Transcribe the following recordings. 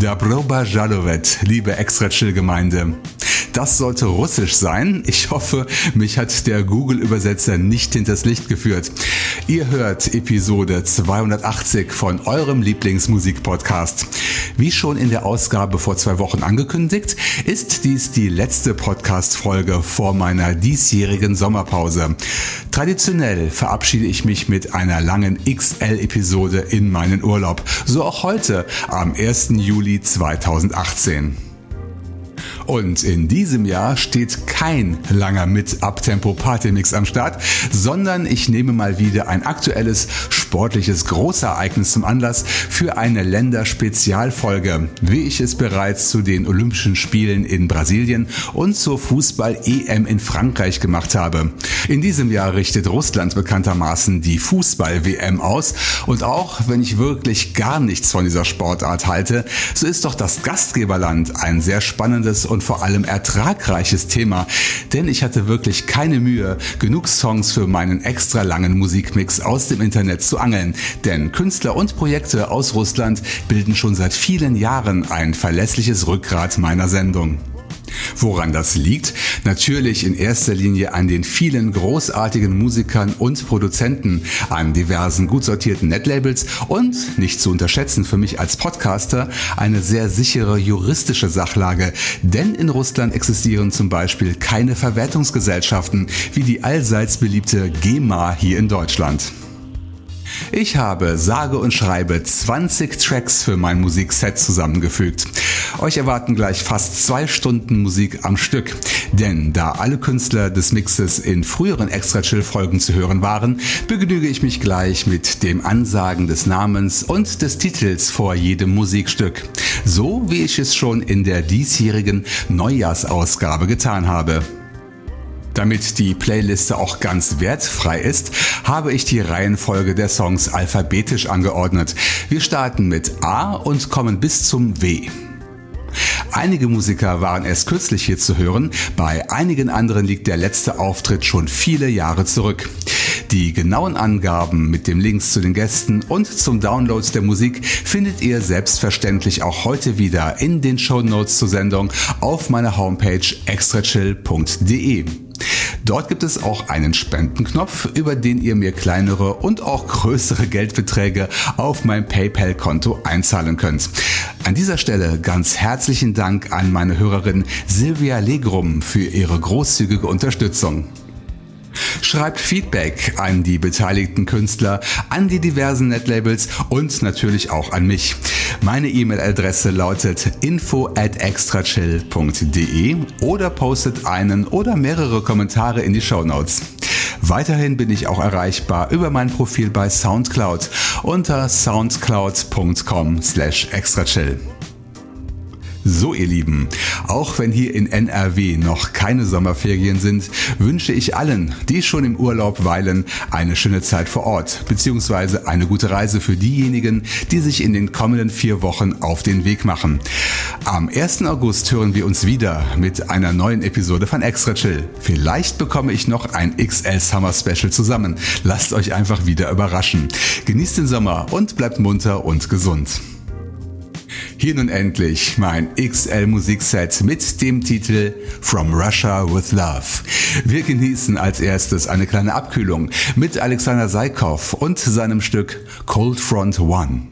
Dabroba Jalovet, liebe Extra Chill Gemeinde. Das sollte russisch sein. Ich hoffe, mich hat der Google-Übersetzer nicht hinters Licht geführt. Ihr hört Episode 280 von eurem Lieblingsmusik-Podcast. Wie schon in der Ausgabe vor zwei Wochen angekündigt, ist dies die letzte Podcast-Folge vor meiner diesjährigen Sommerpause. Traditionell verabschiede ich mich mit einer langen XL-Episode in meinen Urlaub. So auch heute am 1. Juli 2018. Und in diesem Jahr steht kein langer mit Abtempo Party Mix am Start, sondern ich nehme mal wieder ein aktuelles sportliches Großereignis zum Anlass für eine Länderspezialfolge, wie ich es bereits zu den Olympischen Spielen in Brasilien und zur Fußball-EM in Frankreich gemacht habe. In diesem Jahr richtet Russland bekanntermaßen die Fußball-WM aus und auch wenn ich wirklich gar nichts von dieser Sportart halte, so ist doch das Gastgeberland ein sehr spannendes und und vor allem ertragreiches Thema, denn ich hatte wirklich keine Mühe, genug Songs für meinen extra langen Musikmix aus dem Internet zu angeln, denn Künstler und Projekte aus Russland bilden schon seit vielen Jahren ein verlässliches Rückgrat meiner Sendung. Woran das liegt? Natürlich in erster Linie an den vielen großartigen Musikern und Produzenten, an diversen gut sortierten Netlabels und, nicht zu unterschätzen für mich als Podcaster, eine sehr sichere juristische Sachlage. Denn in Russland existieren zum Beispiel keine Verwertungsgesellschaften wie die allseits beliebte GEMA hier in Deutschland. Ich habe sage und schreibe 20 Tracks für mein Musikset zusammengefügt. Euch erwarten gleich fast zwei Stunden Musik am Stück. Denn da alle Künstler des Mixes in früheren Extra Chill Folgen zu hören waren, begnüge ich mich gleich mit dem Ansagen des Namens und des Titels vor jedem Musikstück. So wie ich es schon in der diesjährigen Neujahrsausgabe getan habe. Damit die Playliste auch ganz wertfrei ist, habe ich die Reihenfolge der Songs alphabetisch angeordnet. Wir starten mit A und kommen bis zum W. Einige Musiker waren erst kürzlich hier zu hören, bei einigen anderen liegt der letzte Auftritt schon viele Jahre zurück. Die genauen Angaben mit dem Links zu den Gästen und zum Download der Musik findet ihr selbstverständlich auch heute wieder in den Show Notes zur Sendung auf meiner Homepage extrachill.de. Dort gibt es auch einen Spendenknopf, über den ihr mir kleinere und auch größere Geldbeträge auf mein PayPal-Konto einzahlen könnt. An dieser Stelle ganz herzlichen Dank an meine Hörerin Silvia Legrum für ihre großzügige Unterstützung. Schreibt Feedback an die beteiligten Künstler, an die diversen Netlabels und natürlich auch an mich. Meine E-Mail-Adresse lautet info at extrachill.de oder postet einen oder mehrere Kommentare in die Show Notes. Weiterhin bin ich auch erreichbar über mein Profil bei Soundcloud unter soundcloud.com slash extrachill. So ihr Lieben, auch wenn hier in NRW noch keine Sommerferien sind, wünsche ich allen, die schon im Urlaub weilen, eine schöne Zeit vor Ort, beziehungsweise eine gute Reise für diejenigen, die sich in den kommenden vier Wochen auf den Weg machen. Am 1. August hören wir uns wieder mit einer neuen Episode von Extra Chill. Vielleicht bekomme ich noch ein XL Summer Special zusammen. Lasst euch einfach wieder überraschen. Genießt den Sommer und bleibt munter und gesund. Hier nun endlich mein XL Musikset mit dem Titel From Russia with Love. Wir genießen als erstes eine kleine Abkühlung mit Alexander Seikov und seinem Stück Cold Front One.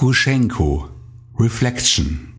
Grushenko, Reflection.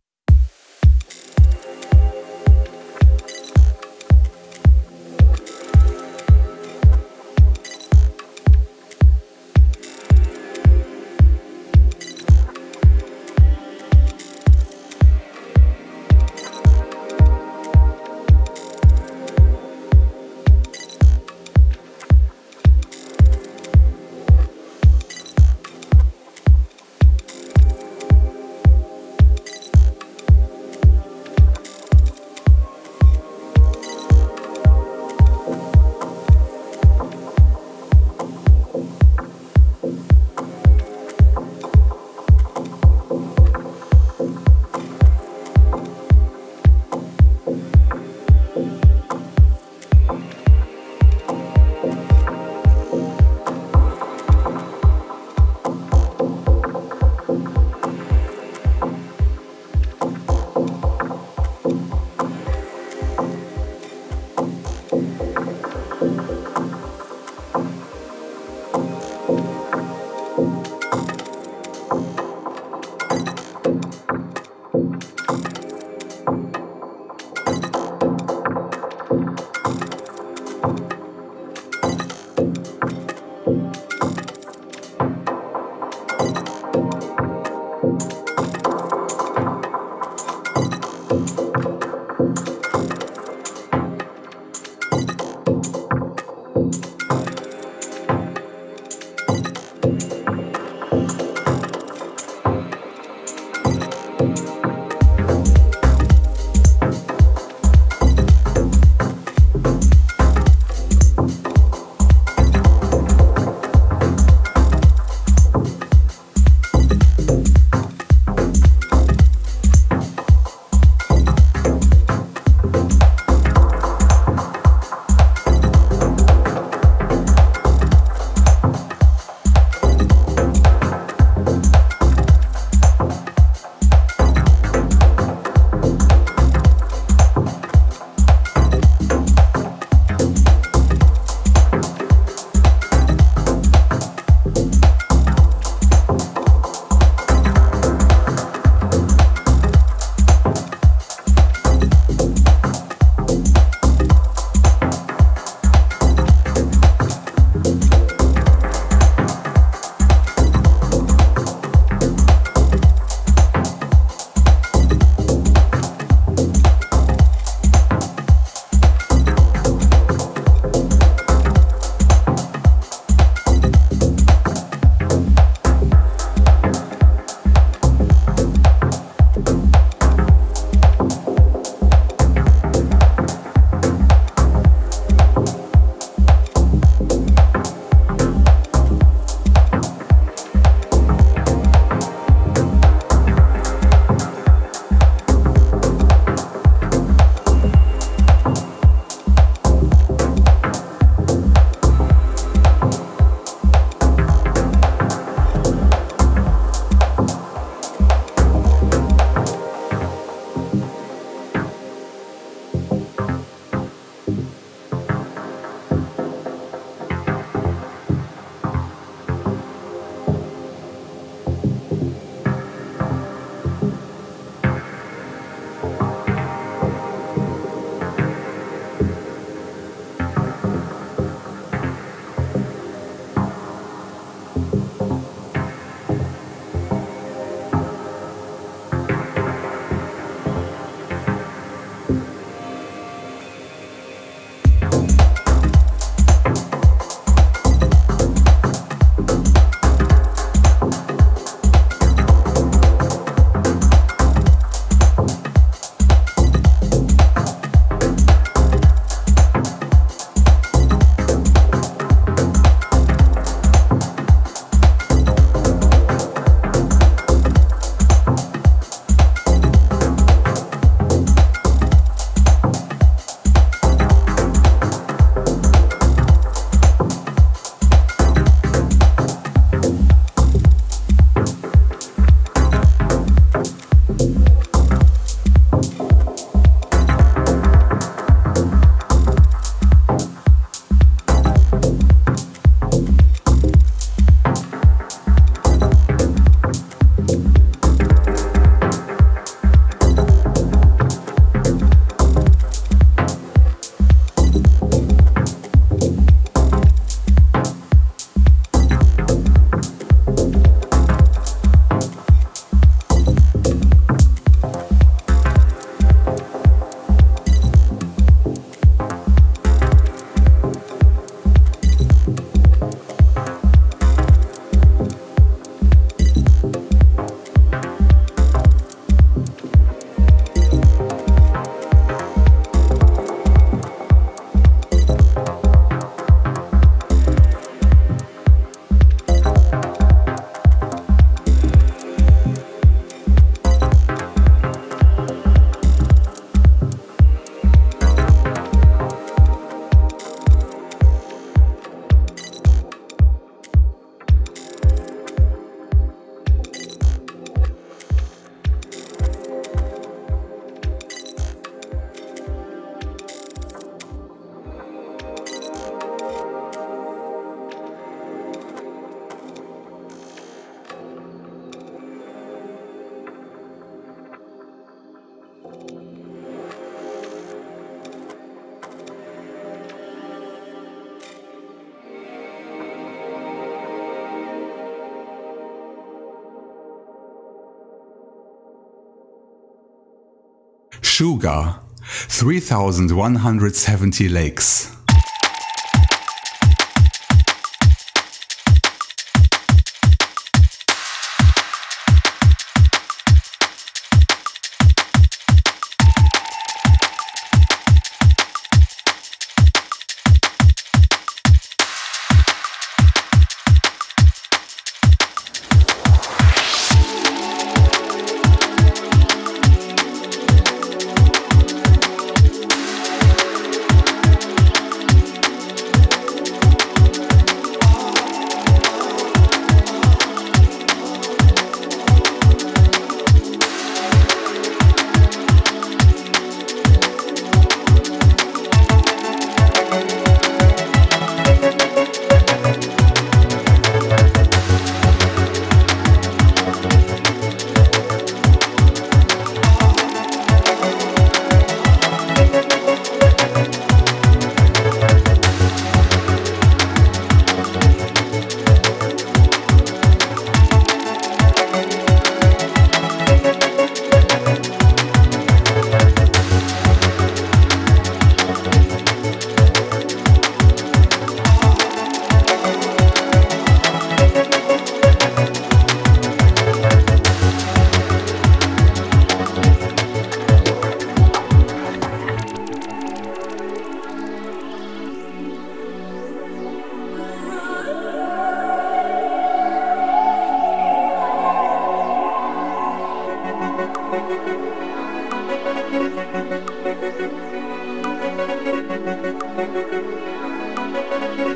Sugar 3170 Lakes.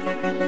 Thank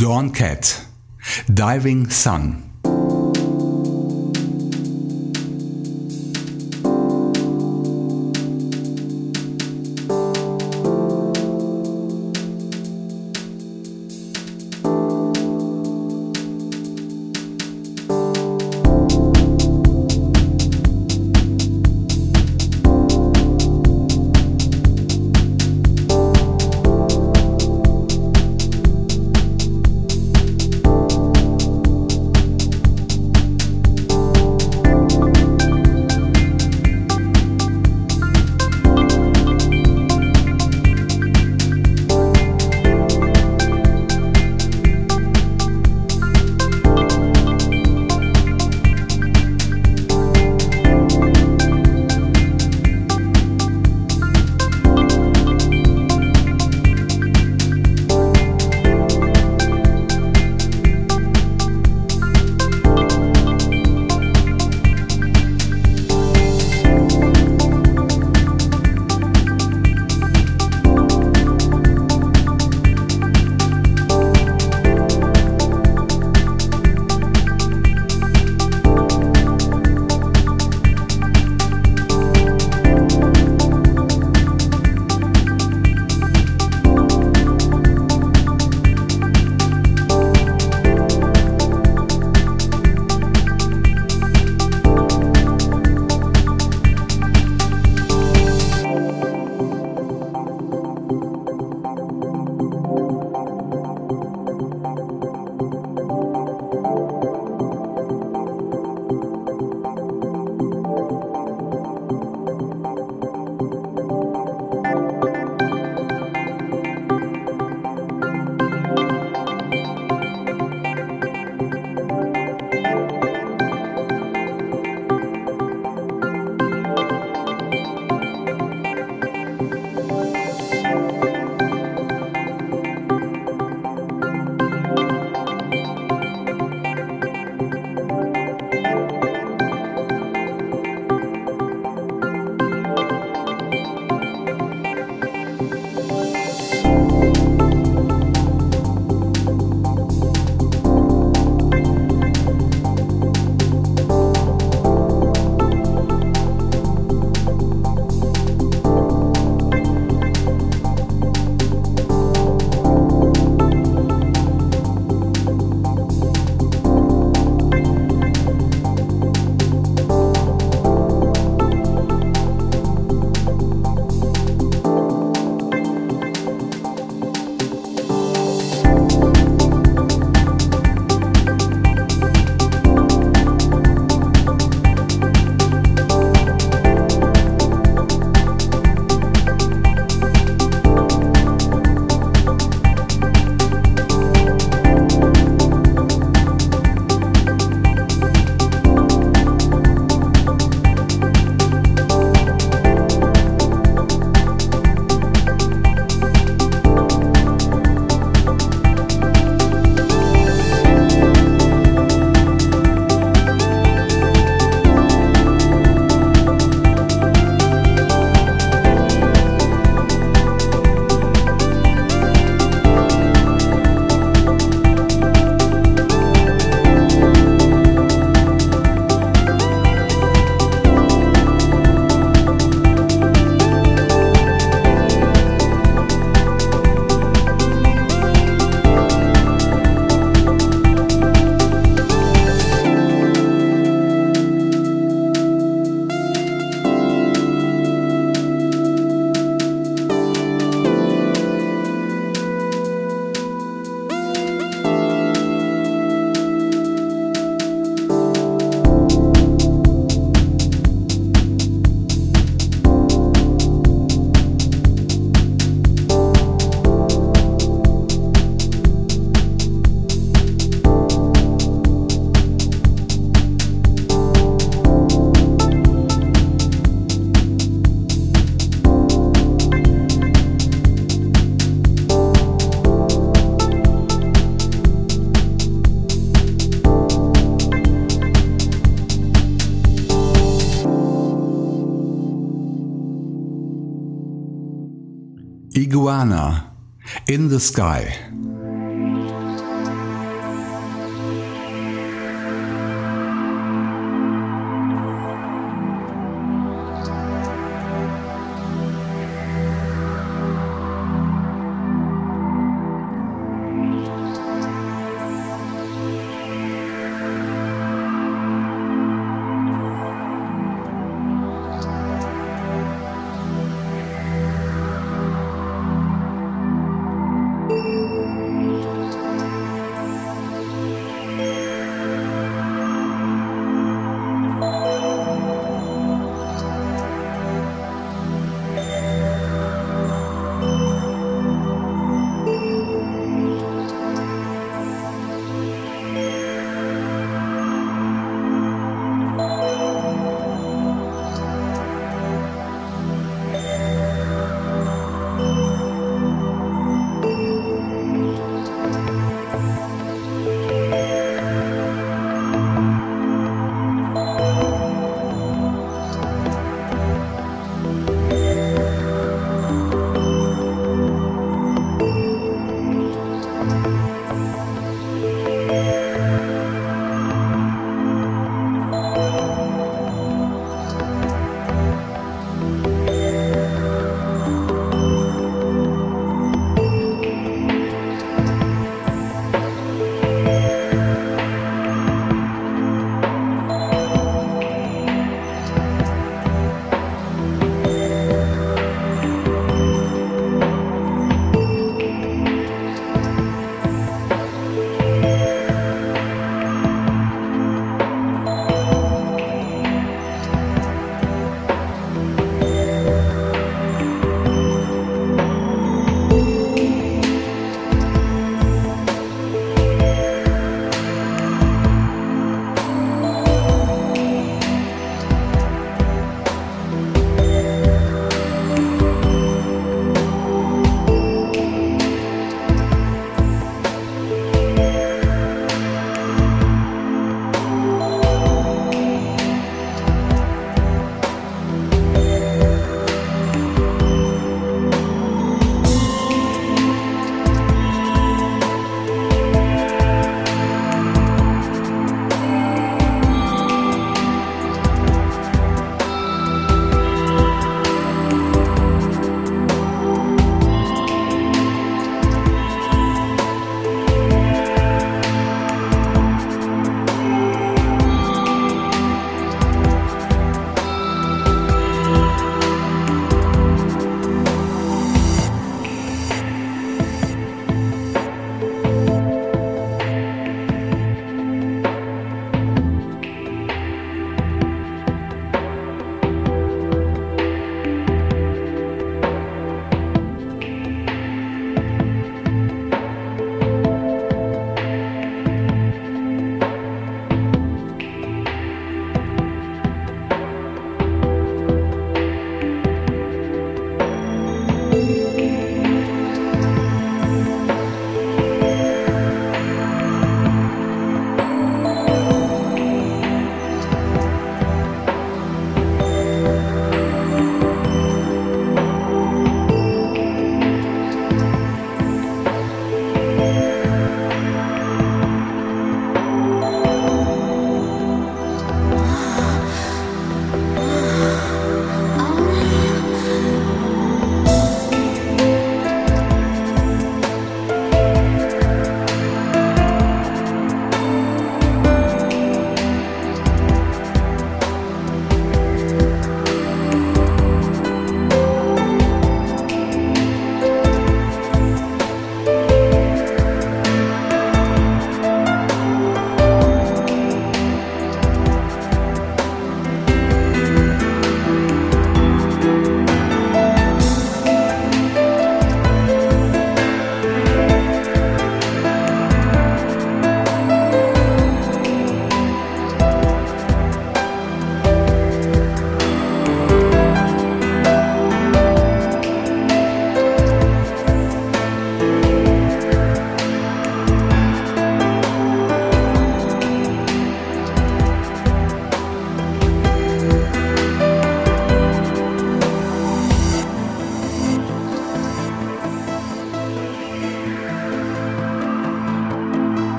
Dawn Cat, Diving Sun. Iguana in the Sky.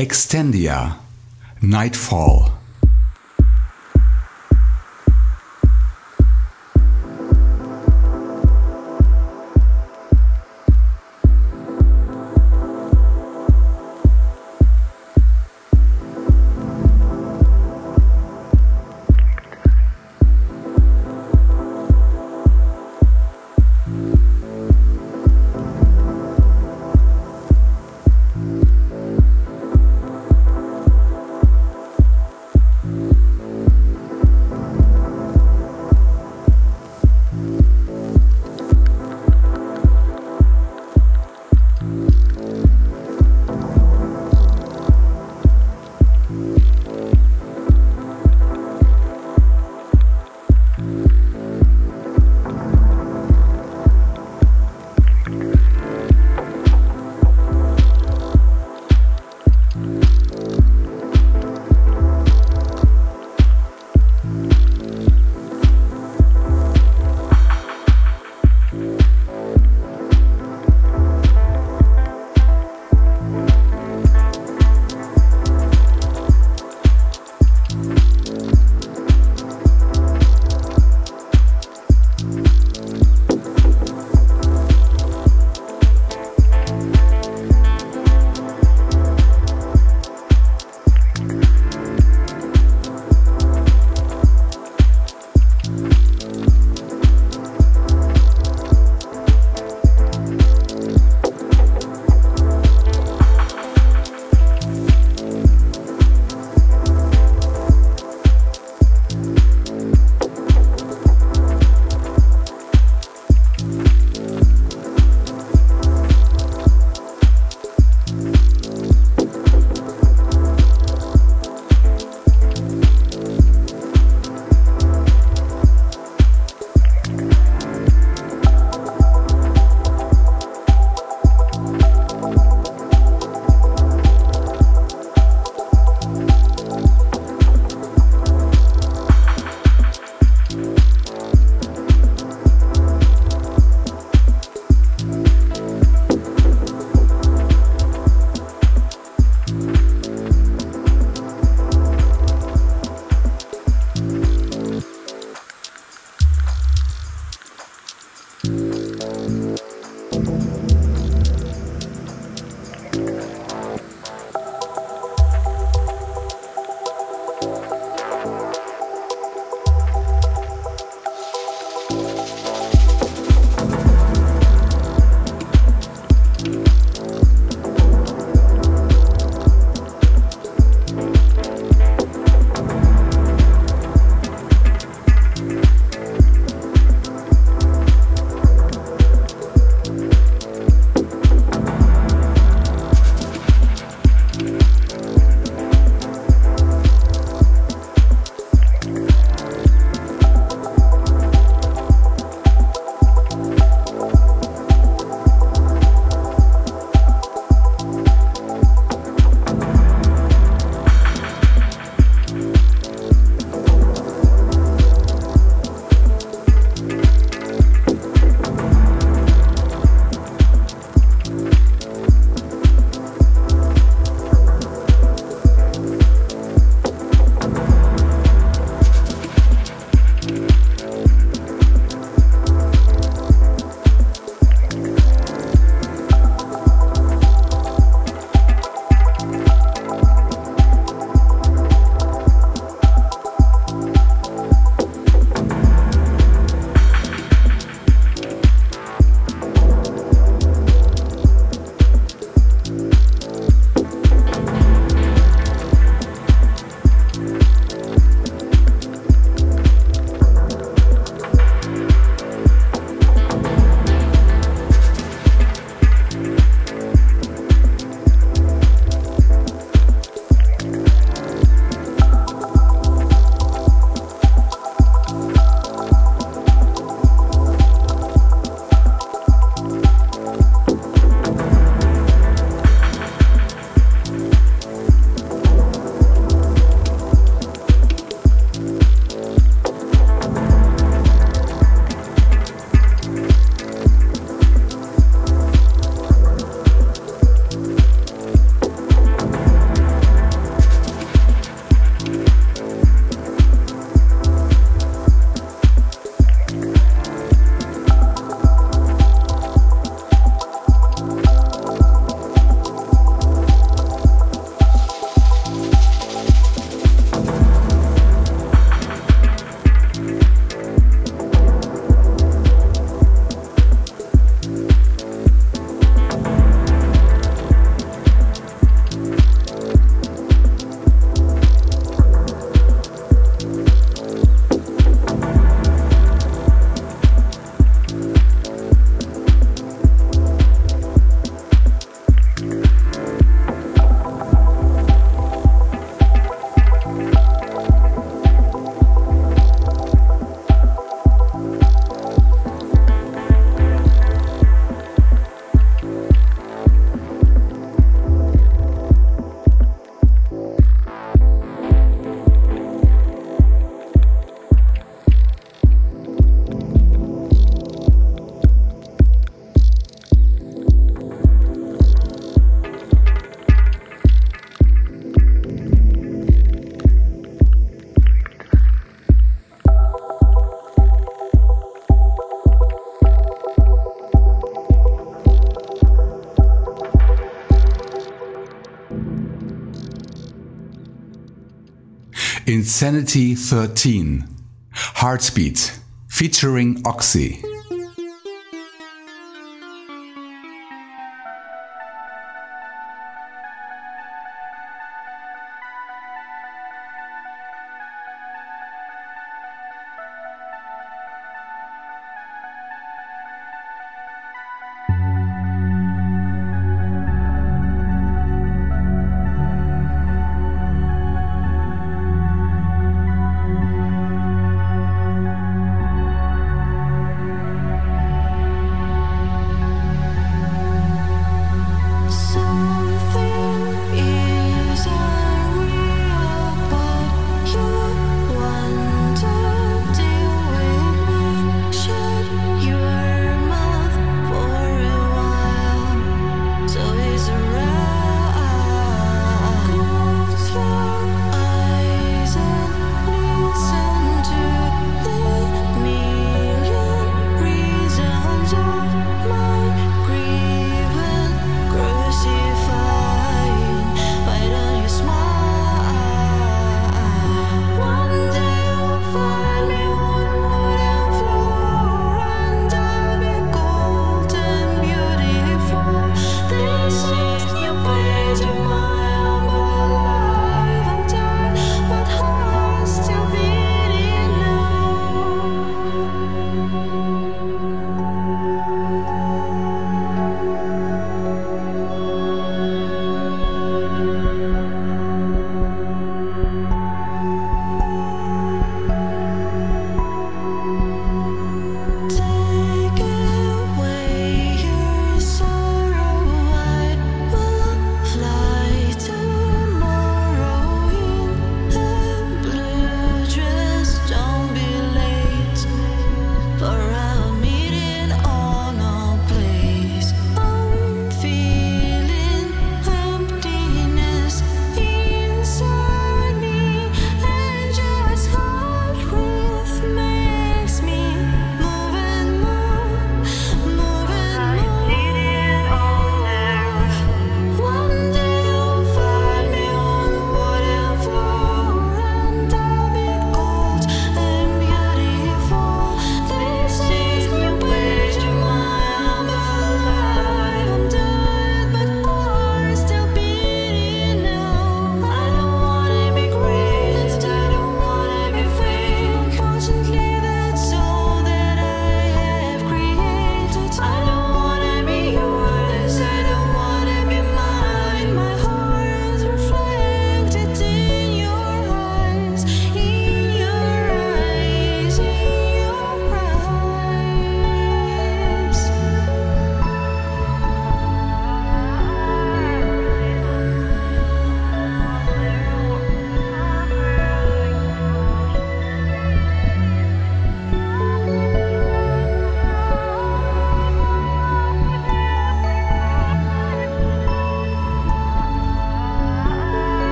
Extendia, Nightfall. Insanity 13 Heartbeat featuring Oxy.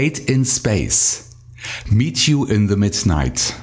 Kate in Space. Meet You in the Midnight.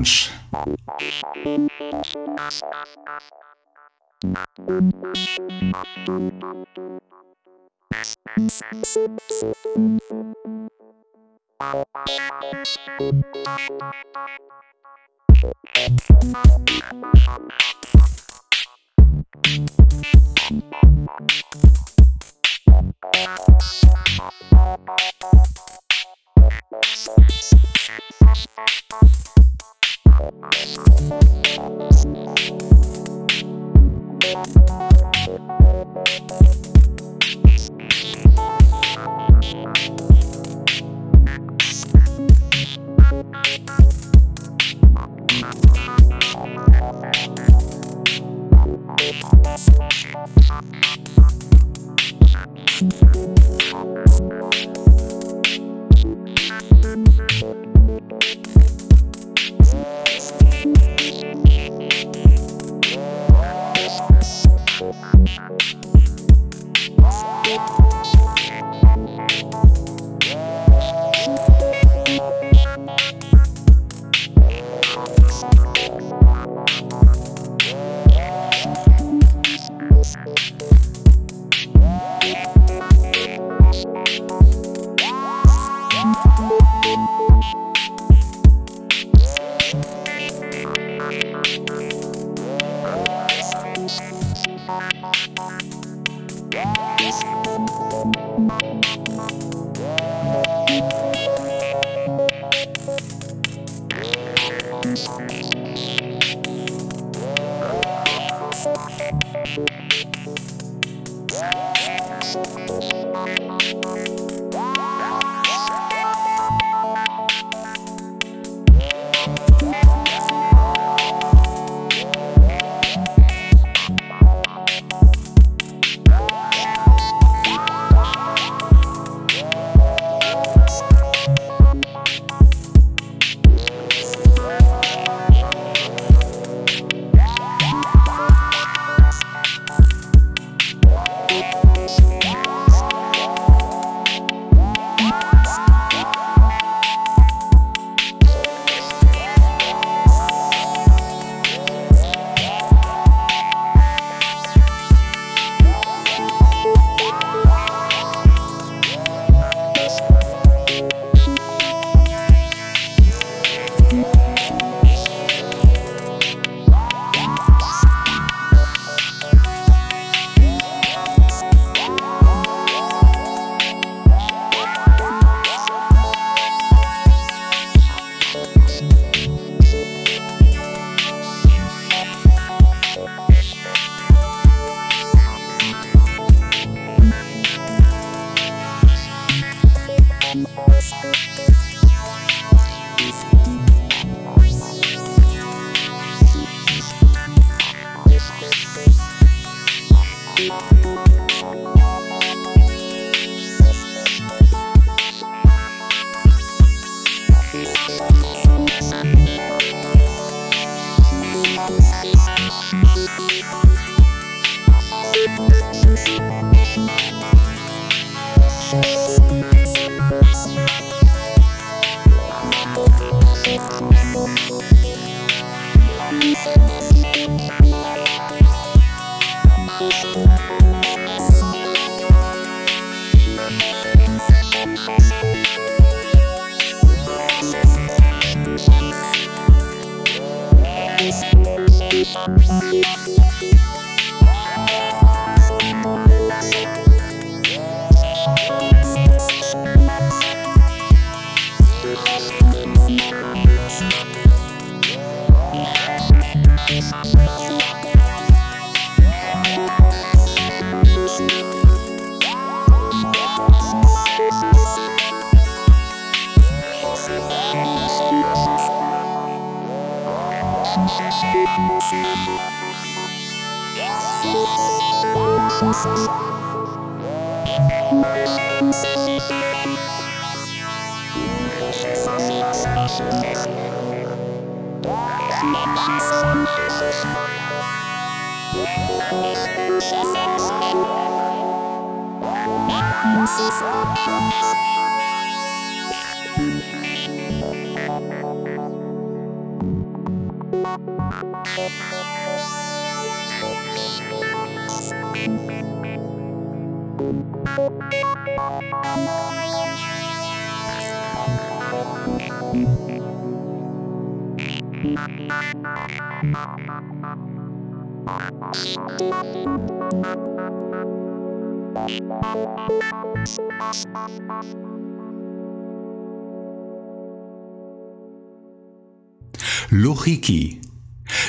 Lange.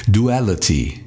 duality,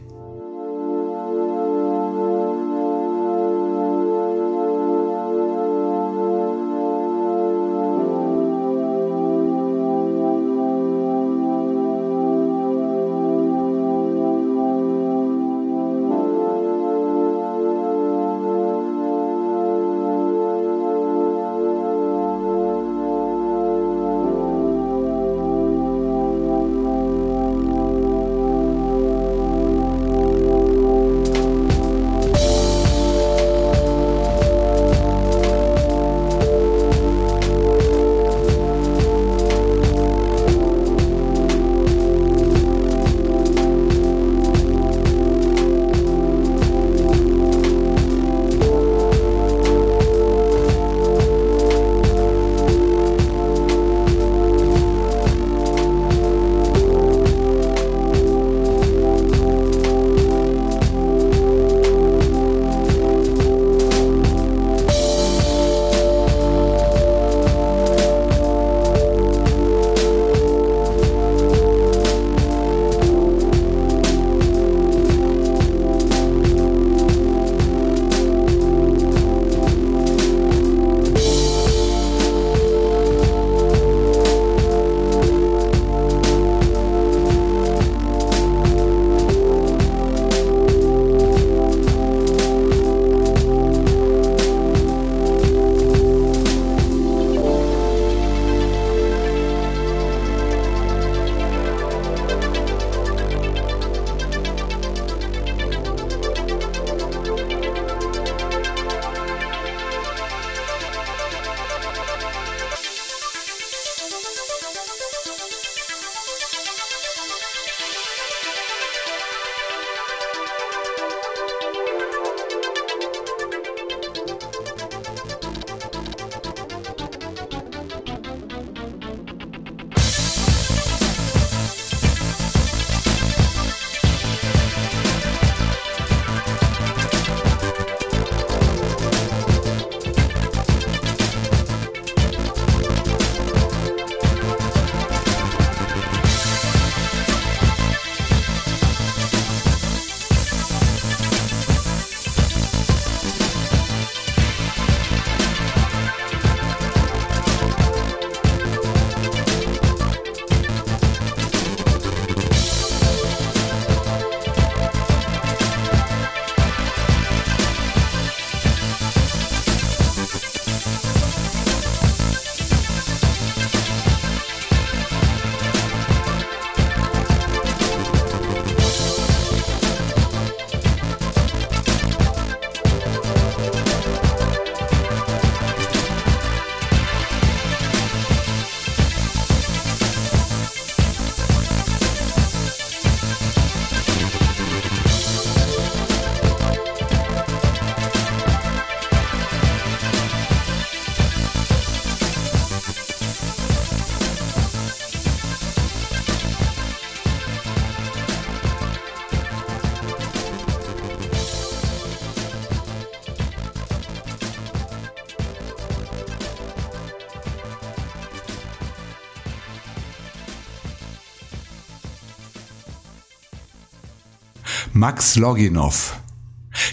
Max Loginov.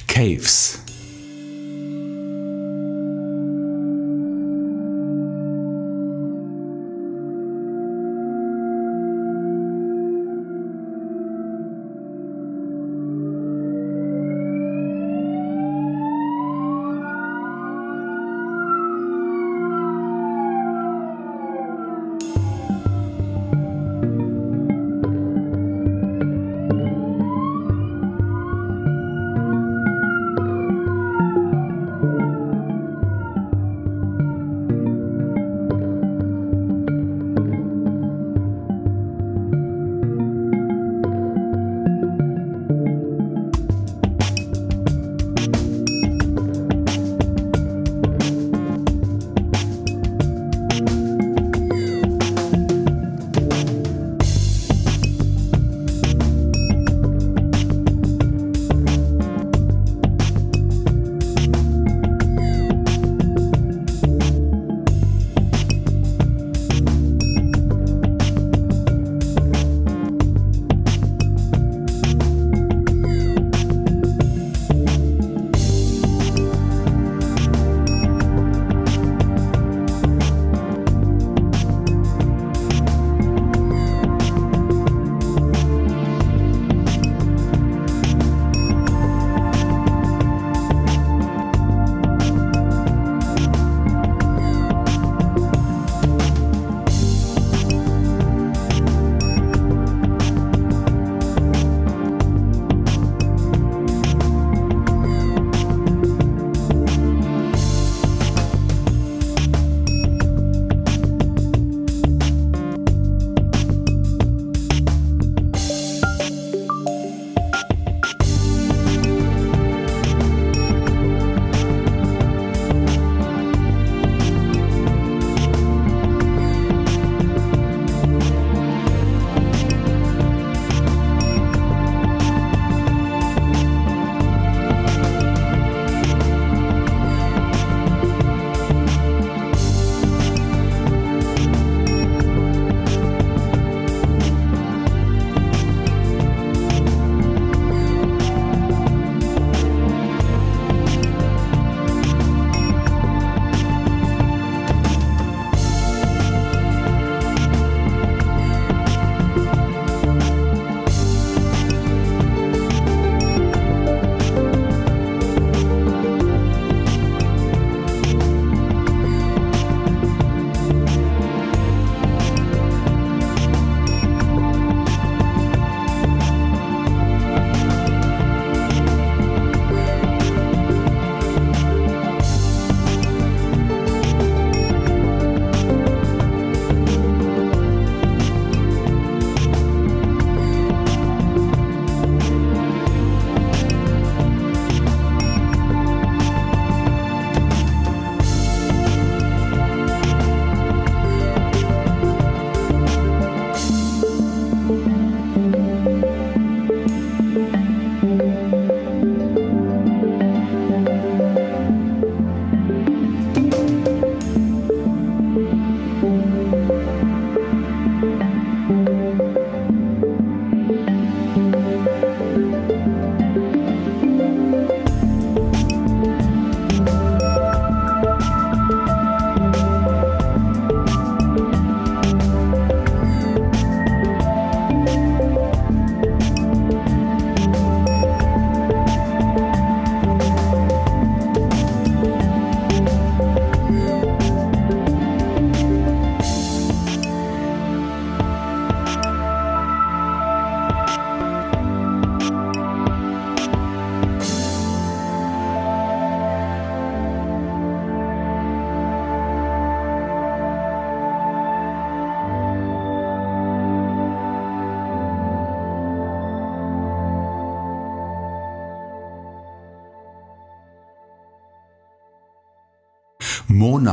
Caves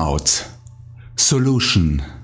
out. Solution.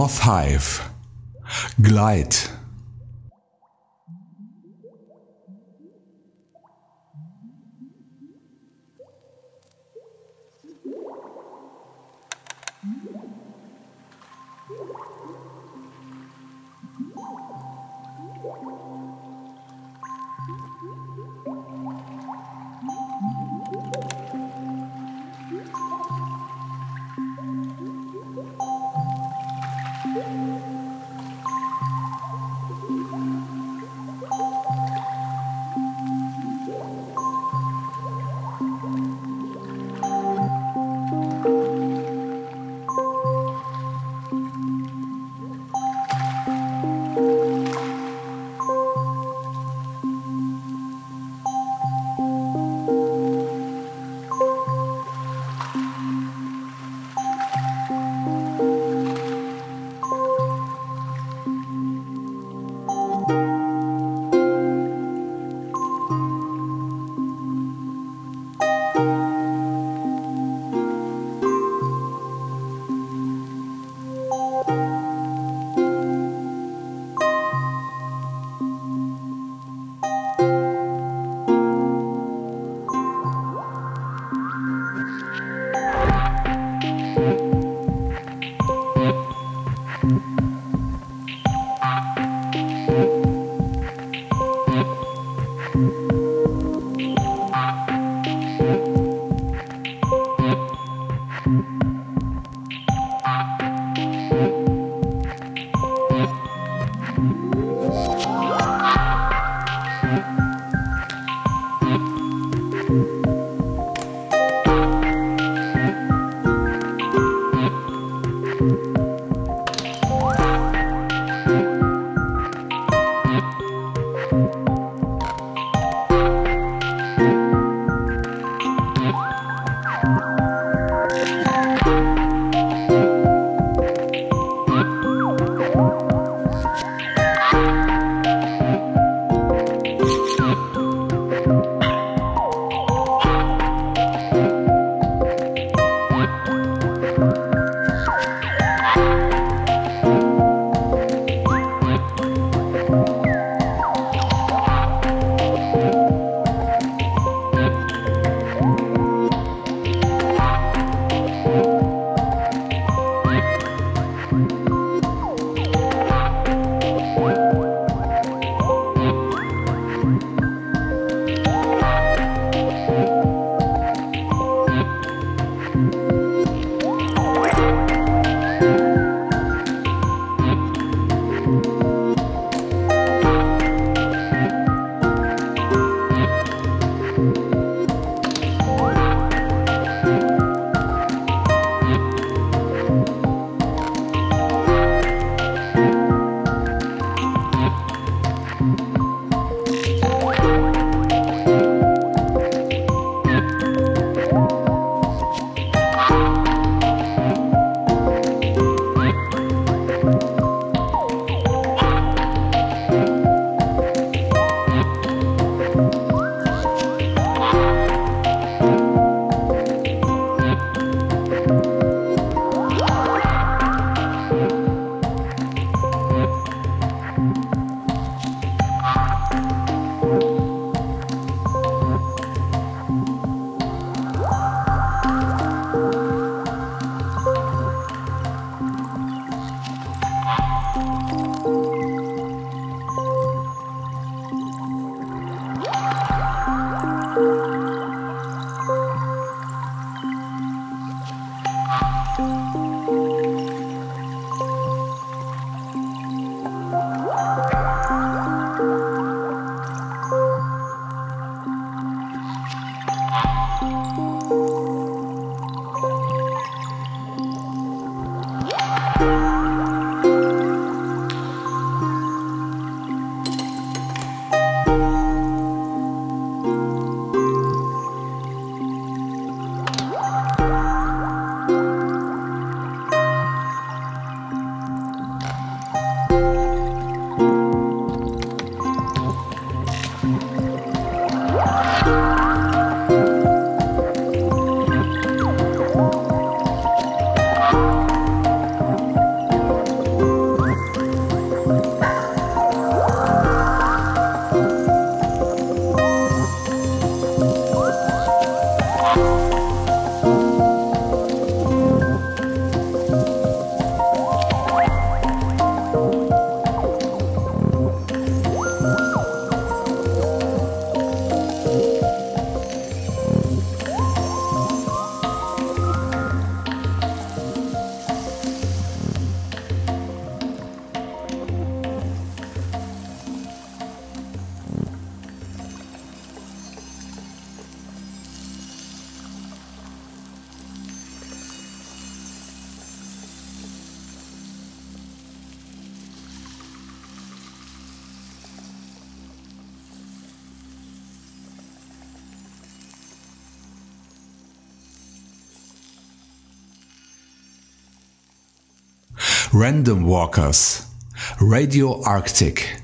North Hive, Glide. Random Walkers, Radio Arctic.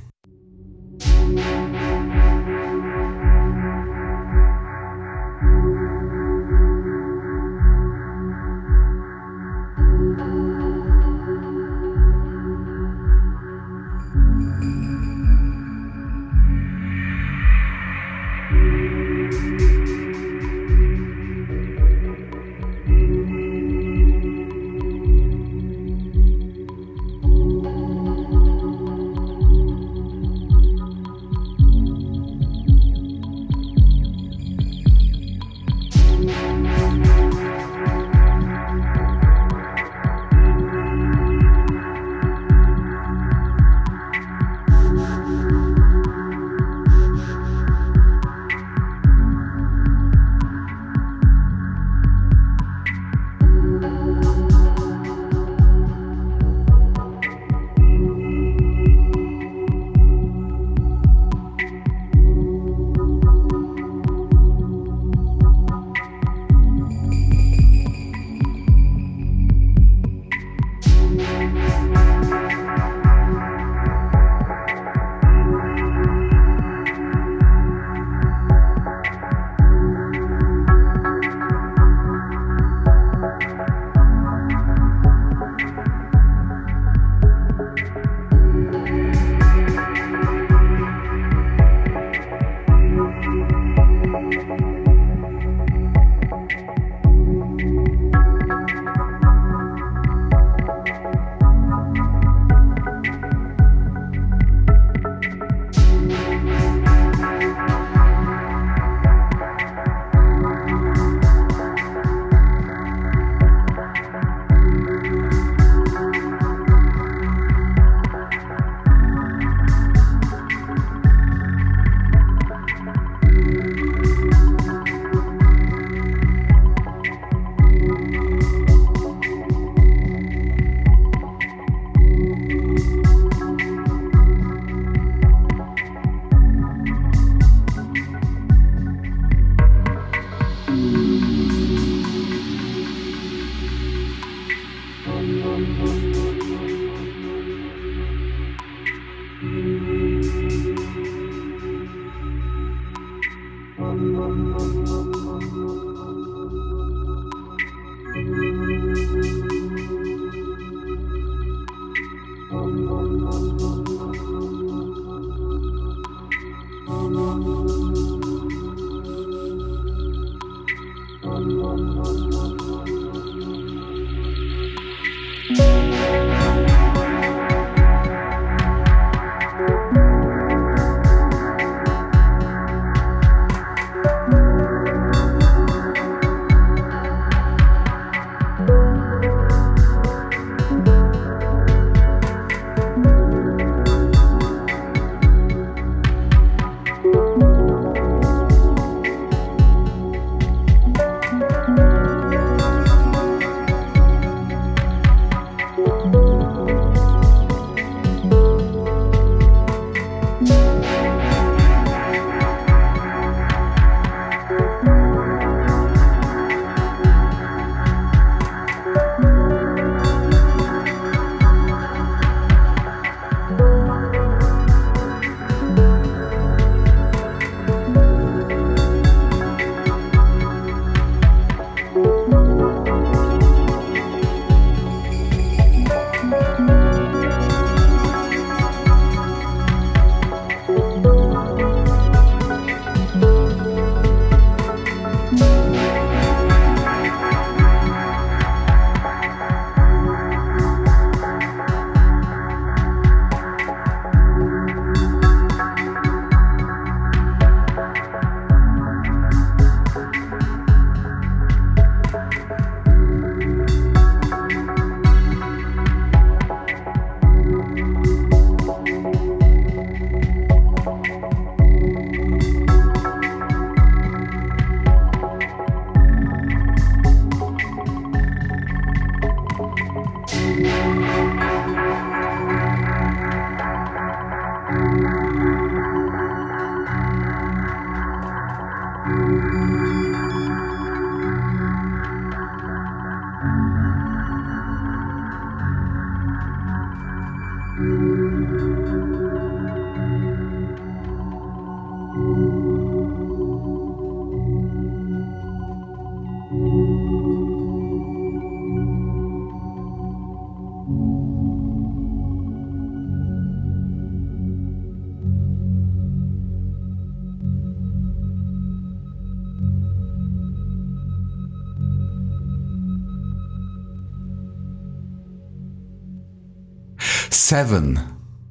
Seven.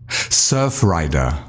Surf Rider.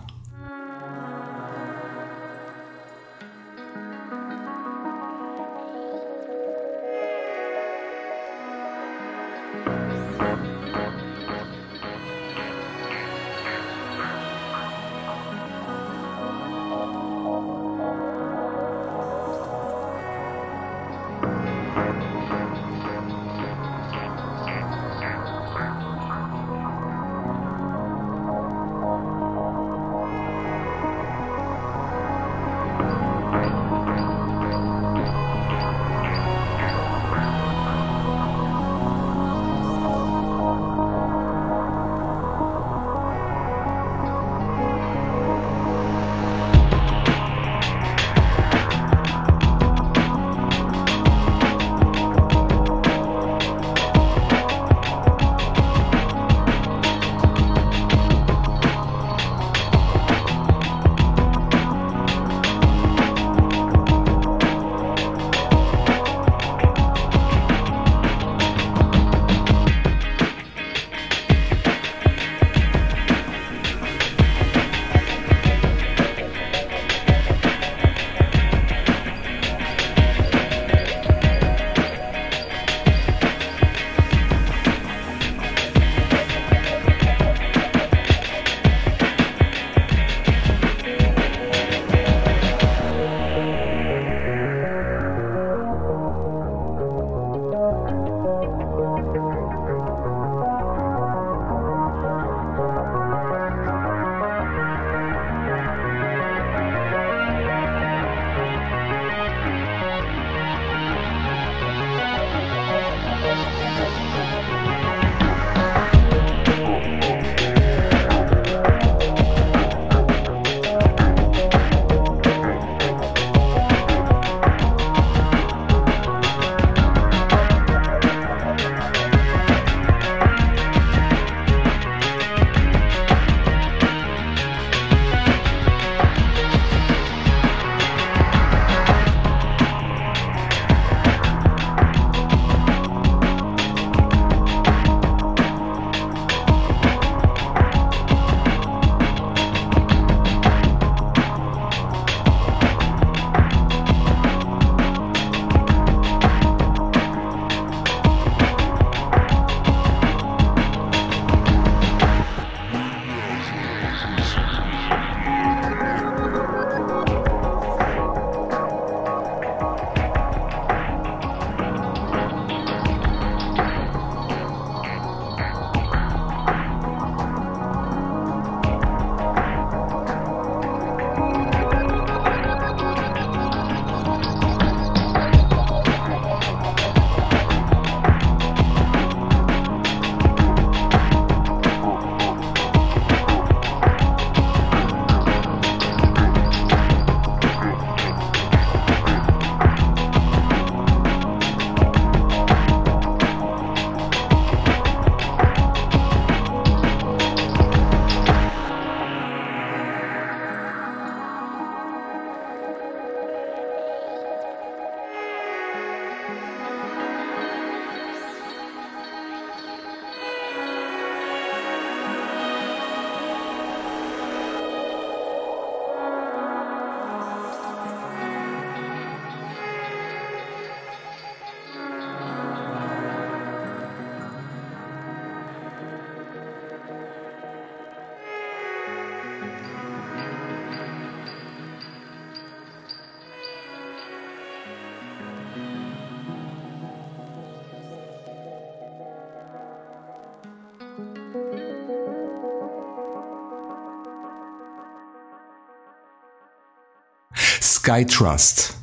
Sky Trust.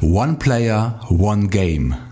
One player, one game.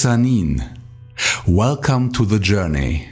Susanin. Welcome to the journey.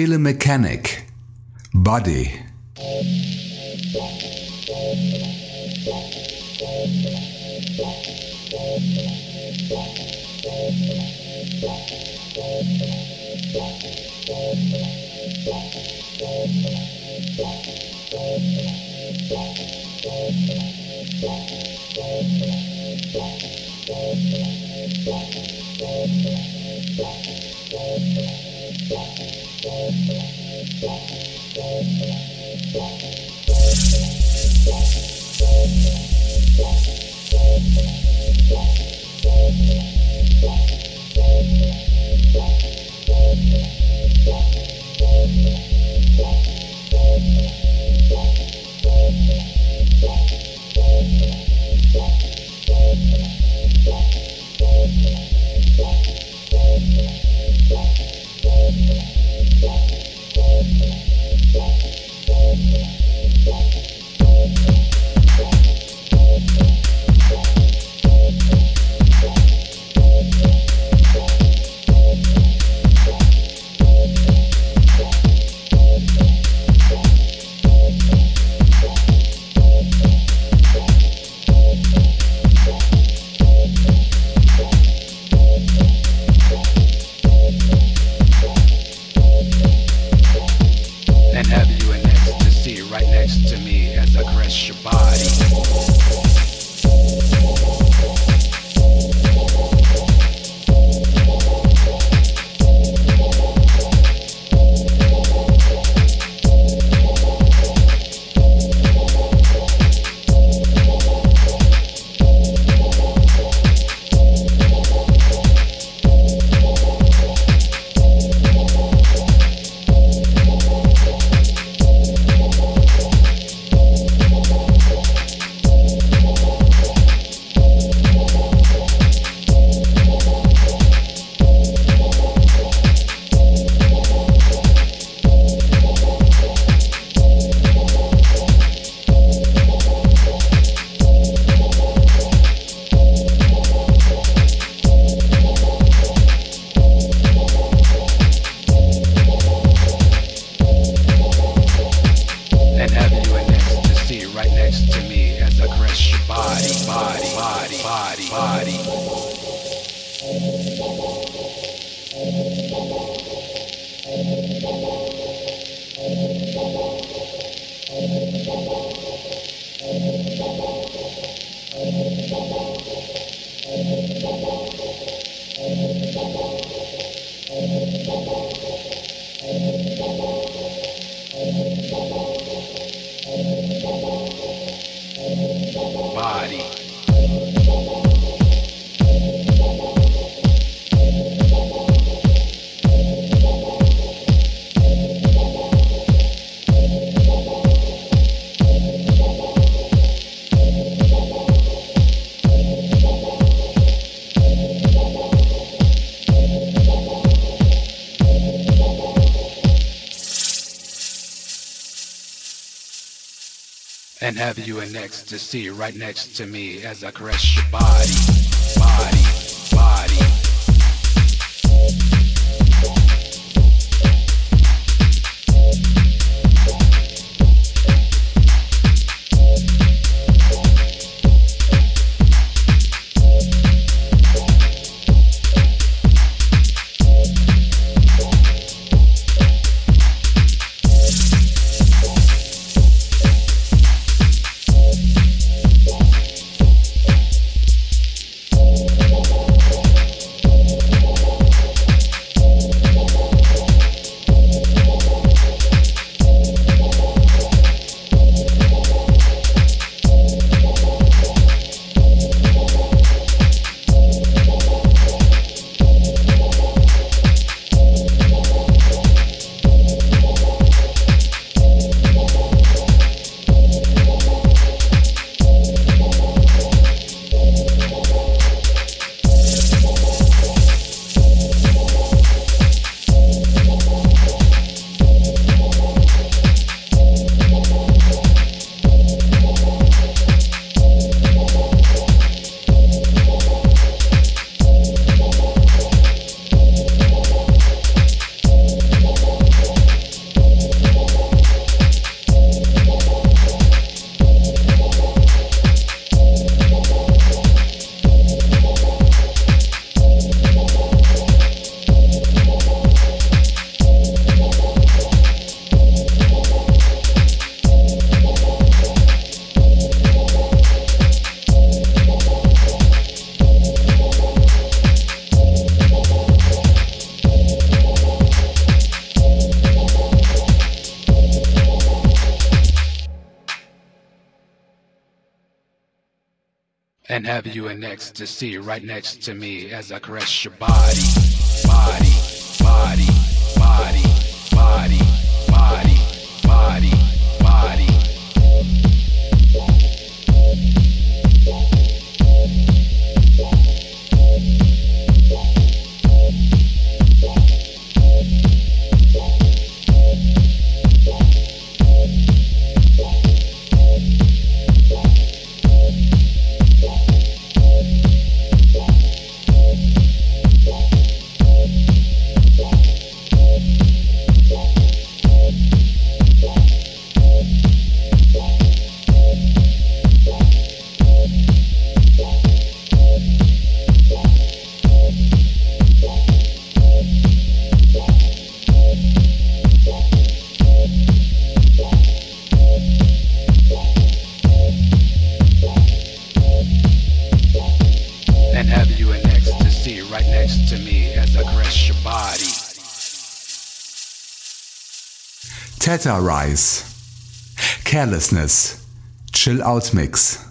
Telemechanic, Body. Have to see, right next to me as I caress your body, you in ecstasy right next to me as I caress your body, Theta Rise. Carelessness. Chill Out Mix.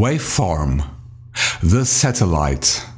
Waveform, The Satellite.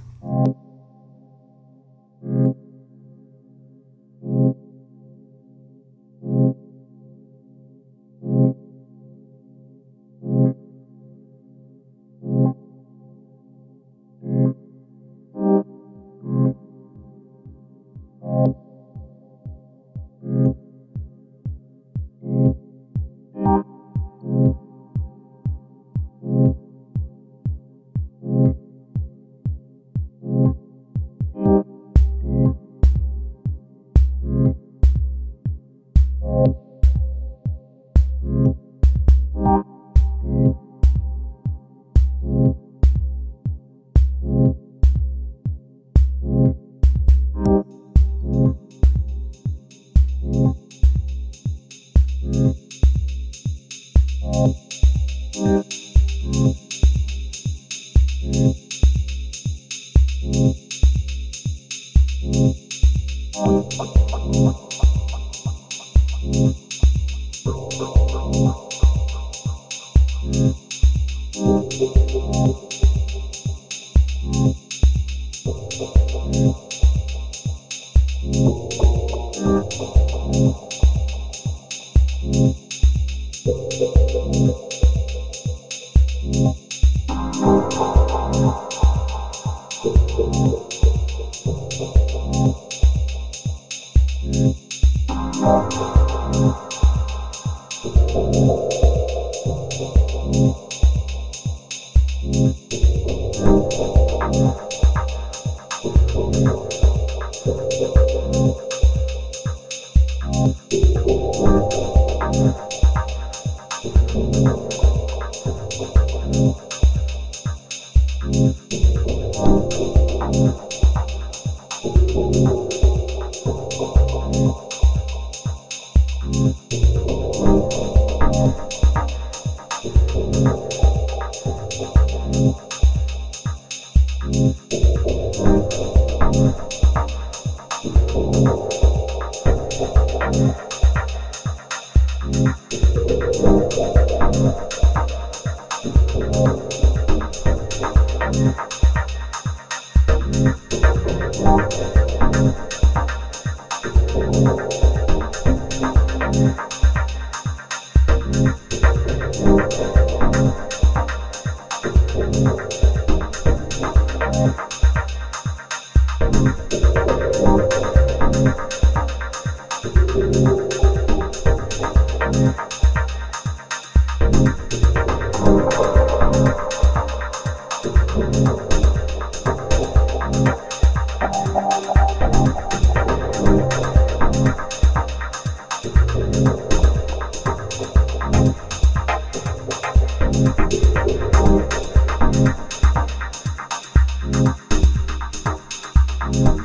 Bye.